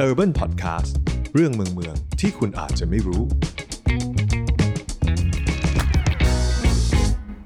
Urban Podcast เรื่องเมืองเมืองที่คุณอาจจะไม่รู้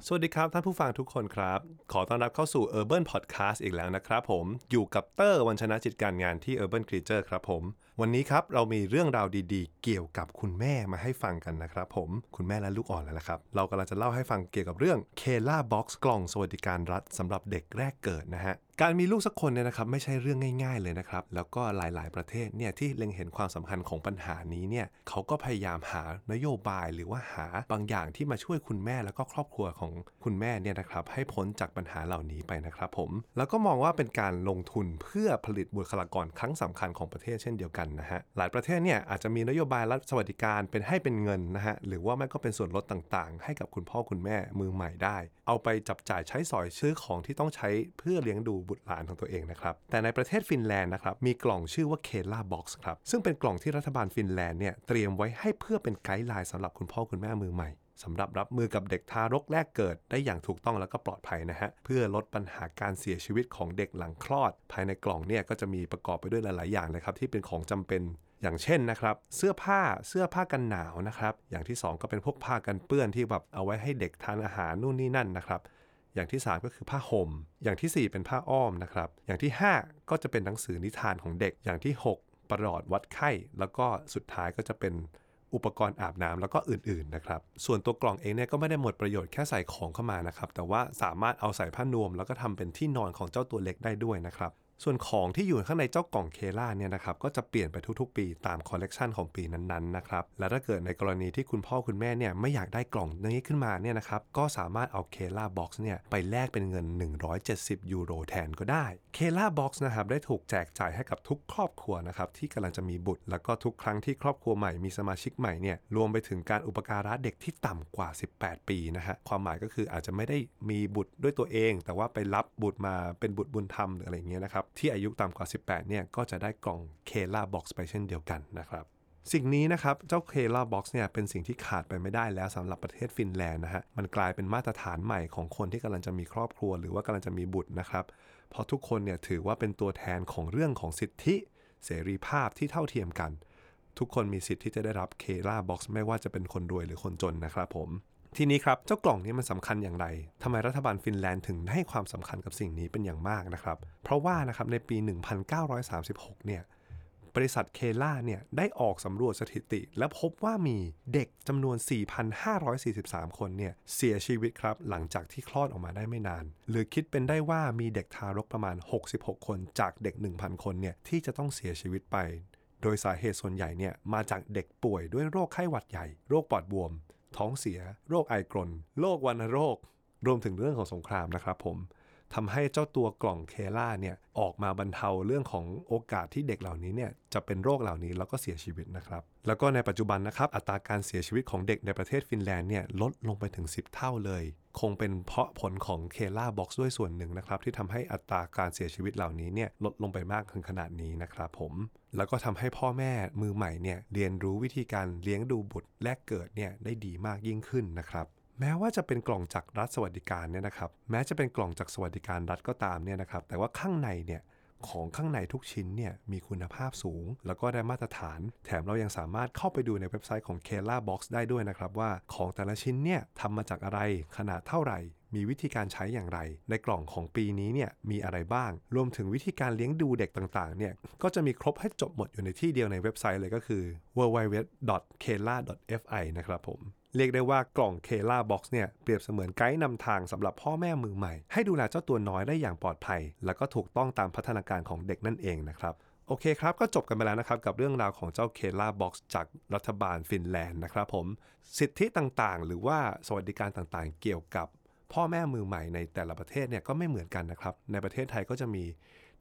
สวัสดีครับท่านผู้ฟังทุกคนครับ ขอต้อนรับเข้าสู่ Urban Podcast อีกแล้วนะครับผม อยู่กับเตอร์วันชนะจิตการงานที่ Urban Creature ครับผม วันนี้ครับเรามีเรื่องราวดีๆ เกี่ยวกับคุณแม่มาให้ฟังกันนะครับผมคุณแม่และลูกอ่อนแล้วละครับ เรากำลังจะเล่าให้ฟังเกี่ยวกับเรื่อง k e l a Box กล่องสวัสดิการรัฐสำหรับเด็กแรกเกิดนะฮะการมีลูกสักคนเนี่ยนะครับไม่ใช่เรื่องง่ายๆเลยนะครับ แล้วก็หลายๆประเทศเนี่ยที่เล็งเห็นความสำคัญของปัญหานี้เนี่ยเขาก็พยายามหานโยบายหรือว่าหาบางอย่างที่มาช่วยคุณแม่แล้วก็ครอบครัวของคุณแม่เนี่ยนะครับให้พ้นจากปัญหาเหล่านี้ไปนะครับผมแล้วก็มองว่าเป็นการลงทุนเพื่อผลิตบุคลากรครั้งสำคัญของประเทศเช่นเดียวกันนะฮะหลายประเทศเนี่ยอาจจะมีนโยบายรัฐสวัสดิการเป็นให้เป็นเงินนะฮะหรือว่าไม่ก็เป็นส่วนลดต่างๆ ให้กับคุณพ่อคุณแม่มือใหม่ได้ เอาไปจับจ่ายใช้สอยซื้อของที่ต้องใช้เพื่อเลี้ยงดูบุตรหลานของตัวเองนะครับแต่ในประเทศฟินแลนด์นะครับมีกล่องชื่อว่า Kela Box ครับซึ่งเป็นกล่องที่รัฐบาลฟินแลนด์เนี่ยเตรียมไว้ให้เพื่อเป็น guideline สำหรับคุณพ่อคุณแม่มือใหม่ สำหรับรับมือกับเด็กทารกแรกเกิดได้อย่างถูกต้องแล้วก็ปลอดภัยนะฮะ เพื่อลดปัญหาการเสียชีวิตของเด็กหลังคลอด ภายในกล่องเนี่ยก็จะมีประกอบไปด้วยหลาย ๆ อย่างเลยครับ ที่เป็นของจำเป็นอย่างเช่นนะครับเสื้อผ้าเสื้อผ้ากันหนาวนะครับ อย่างที่ 2 ก็เป็นพวกผ้ากันเปื้อนที่แบบเอาไว้ให้เด็กทานอาหารนู่นนี่นั่นนะครับอย่างที่ 3 ก็คือผ้าห่ม อย่างทีสี่ 4 เป็นผ้าอ้อมนะครับ อย่างที่ 5 ก็จะเป็นหนังสือนิทานของเด็ก อย่างที่ 6 ประหลอดวัดไข้ แล้วก็สุดท้ายก็จะเป็น อุปกรณ์อาบน้ำแล้วก็อื่นๆนะครับ ส่วนตัวกล่องเองเนี่ยก็ไม่ได้หมดประโยชน์แค่ใส่ของเข้ามานะครับ แต่ว่าสามารถเอาใส่ผ้านวม แล้วก็ทำเป็นที่นอนของเจ้าตัวเล็กได้ด้วยนะครับ ส่วนของที่อยู่ข้างในเจ้ากล่อง Kela เนี่ยนะครับก็จะเปลี่ยนไปทุกๆ ปีตามคอลเลกชันของปีนั้นๆนะครับและถ้าเกิดในกรณีที่คุณพ่อคุณแม่เนี่ยไม่อยากได้กล่องนี้ขึ้นมาเนี่ยนะครับก็สามารถเอา Kela Box เนี่ยไปแลกเป็นเงิน 170 ยูโรแทนก็ได้ Kela Box นะครับได้ถูกแจกจ่ายให้กับทุกครอบครัวนะครับที่กำลังจะมีบุตร แล้วก็ทุกครั้งที่ครอบครัวใหม่มีสมาชิกใหม่เนี่ยรวมไปถึงการอุปการะเด็กที่ต่ำกว่า 18 ปีนะฮะความหมายก็คืออาจจะไม่ได้มีบุตรด้วยตัวเอง แต่ว่าไปรับบุตรมาเป็นบุตรบุญธรรมหรืออะไรเงี้ยนะครับที่อายุต่ำกว่า 18เนี่ยก็จะได้กล่อง Kela Box ไปเช่นเดียวกันนะครับสิ่งนี้นะครับเจ้า Kela Box เนี่ยเป็นสิ่งที่ขาดไปไม่ได้แล้วสำหรับประเทศฟินแลนด์นะฮะมันกลายเป็นมาตรฐานใหม่ของคนที่กำลังจะมีครอบครัวหรือว่ากำลังจะมีบุตรนะครับเพราะทุกคนเนี่ยถือว่าเป็นตัวแทนของเรื่องของสิทธิเสรีภาพที่เท่าเทียมกัน ทุกคนมีสิทธิ์ที่จะได้รับเคล่าบ็อกซ์ไม่ว่าจะเป็นคนรวยหรือคนจนนะครับผม ทีนี้ครับ เจ้ากล่องนี้มันสำคัญอย่างไรทำไมรัฐบาลฟินแลนด์ถึงให้ความสำคัญกับสิ่งนี้เป็นอย่างมากนะครับ เพราะว่านะครับในปี 1936 เนี่ยบริษัทเคล่าเนี่ยได้ออกสำรวจสถิติ และพบว่ามีเด็กจำนวน 4,543 คนเนี่ยเสียชีวิตครับ หลังจากที่คลอดออกมาได้ไม่นาน หรือคิดเป็นได้ว่ามีเด็กทารกประมาณ 66 คนจากเด็ก 1,000 คนเนี่ยที่จะต้องเสียชีวิตไป โดยสาเหตุส่วนใหญ่เนี่ยมาจากเด็กป่วยด้วยโรคไข้หวัดใหญ่ โรคปอดบวม ท้องเสีย โรคไอกรน โรควันโรค รวมถึงเรื่องของสงครามนะครับผม ทำให้เจ้าตัวกล่องเคล่าเนี่ยออกมาบรรเทาเรื่องของโอกาสที่เด็กเหล่านี้เนี่ยจะเป็นโรคเหล่านี้แล้วก็เสียชีวิตนะครับ แล้วก็ในปัจจุบันนะครับอัตราการเสียชีวิตของเด็กในประเทศฟินแลนด์เนี่ยลดลงไปถึง 10 เท่าเลย คงเป็นเพราะผลของ Kela Box ด้วยส่วนหนึ่งนะครับที่ทำให้อัตราการเสียชีวิตเหล่านี้เนี่ยลดลงไปมากถึงขนาดนี้นะครับผม แล้วก็ทำให้พ่อแม่มือใหม่เนี่ยเรียนรู้วิธีการเลี้ยงดูบุตรแรกเกิดเนี่ยได้ดีมากยิ่งขึ้นนะครับ แม้ว่าจะเป็นกล่องจากรัฐสวัสดิการเนี่ยนะครับ แม้จะเป็นกล่องจากสวัสดิการรัฐก็ตามเนี่ยนะครับ แต่ว่าข้างในเนี่ยของข้างในทุกชิ้นเนี่ยมีคุณภาพสูง แล้วก็ได้มาตรฐาน แถมเรายังสามารถเข้าไปดูในเว็บไซต์ของ k e l a Box ได้ด้วยนะครับ ว่าของแต่ละชิ้นเนี่ยทำมาจากอะไรขนาดเท่าไหร่ มีวิธีการใช้อย่างไร ในกล่องของปีนี้เนี่ยมีอะไรบ้าง รวมถึงวิธีการเลี้ยงดูเด็กต่างๆเนี่ยก็จะมีครบให้จบหมดอยู่ในที่เดียวในเว็บไซต์เลยก็คือ www.kela.fi นะครับผม เรียกได้ว่ากล่อง Kela Box เนี่ยเปรียบเสมือนไกด์นำทางสำหรับพ่อแม่มือใหม่ ให้ดูแลเจ้าตัวน้อยได้อย่างปลอดภัย แล้วก็ถูกต้องตามพัฒนาการของเด็กนั่นเองนะครับโอเคครับ ก็จบกันไปแล้วนะครับ กับเรื่องราวของเจ้า Kela Box จากรัฐบาลฟินแลนด์นะครับผม สิทธิต่างๆ หรือว่าสวัสดิการต่างๆ เกี่ยวกับพ่อแม่มือใหม่ในแต่ละประเทศเนี่ยก็ไม่เหมือนกันนะครับ ในประเทศไทยก็จะมี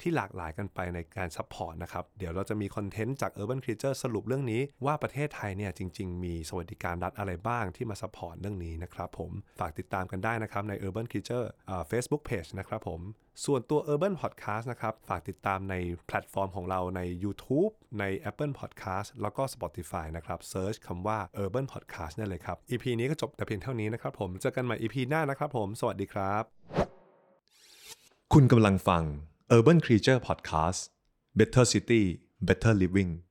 ที่หลากหลายกันไปในการ support นะครับ เดี๋ยวเราจะมี content จาก Urban Creature สรุปเรื่องนี้ ว่าประเทศไทยเนี่ยจริง ๆ มีสวัสดิการรัฐอะไรบ้างที่มา support เรื่องนี้นะครับผมฝากติดตามกันได้นะครับใน Urban Creature อ่า Facebook Page นะครับผมส่วนตัว Urban Podcast นะครับ ฝากติดตามในแพลตฟอร์มของเราใน YouTube ใน Apple Podcast แล้วก็ Spotify นะครับ search คำว่า Urban Podcast นั่นเลยครับ EP นี้ก็จบแต่เพียงเท่านี้นะครับผม เจอกันใหม่ EP หน้านะครับผม สวัสดีครับ คุณกำลังฟัง Urban Creature Podcast Better City better living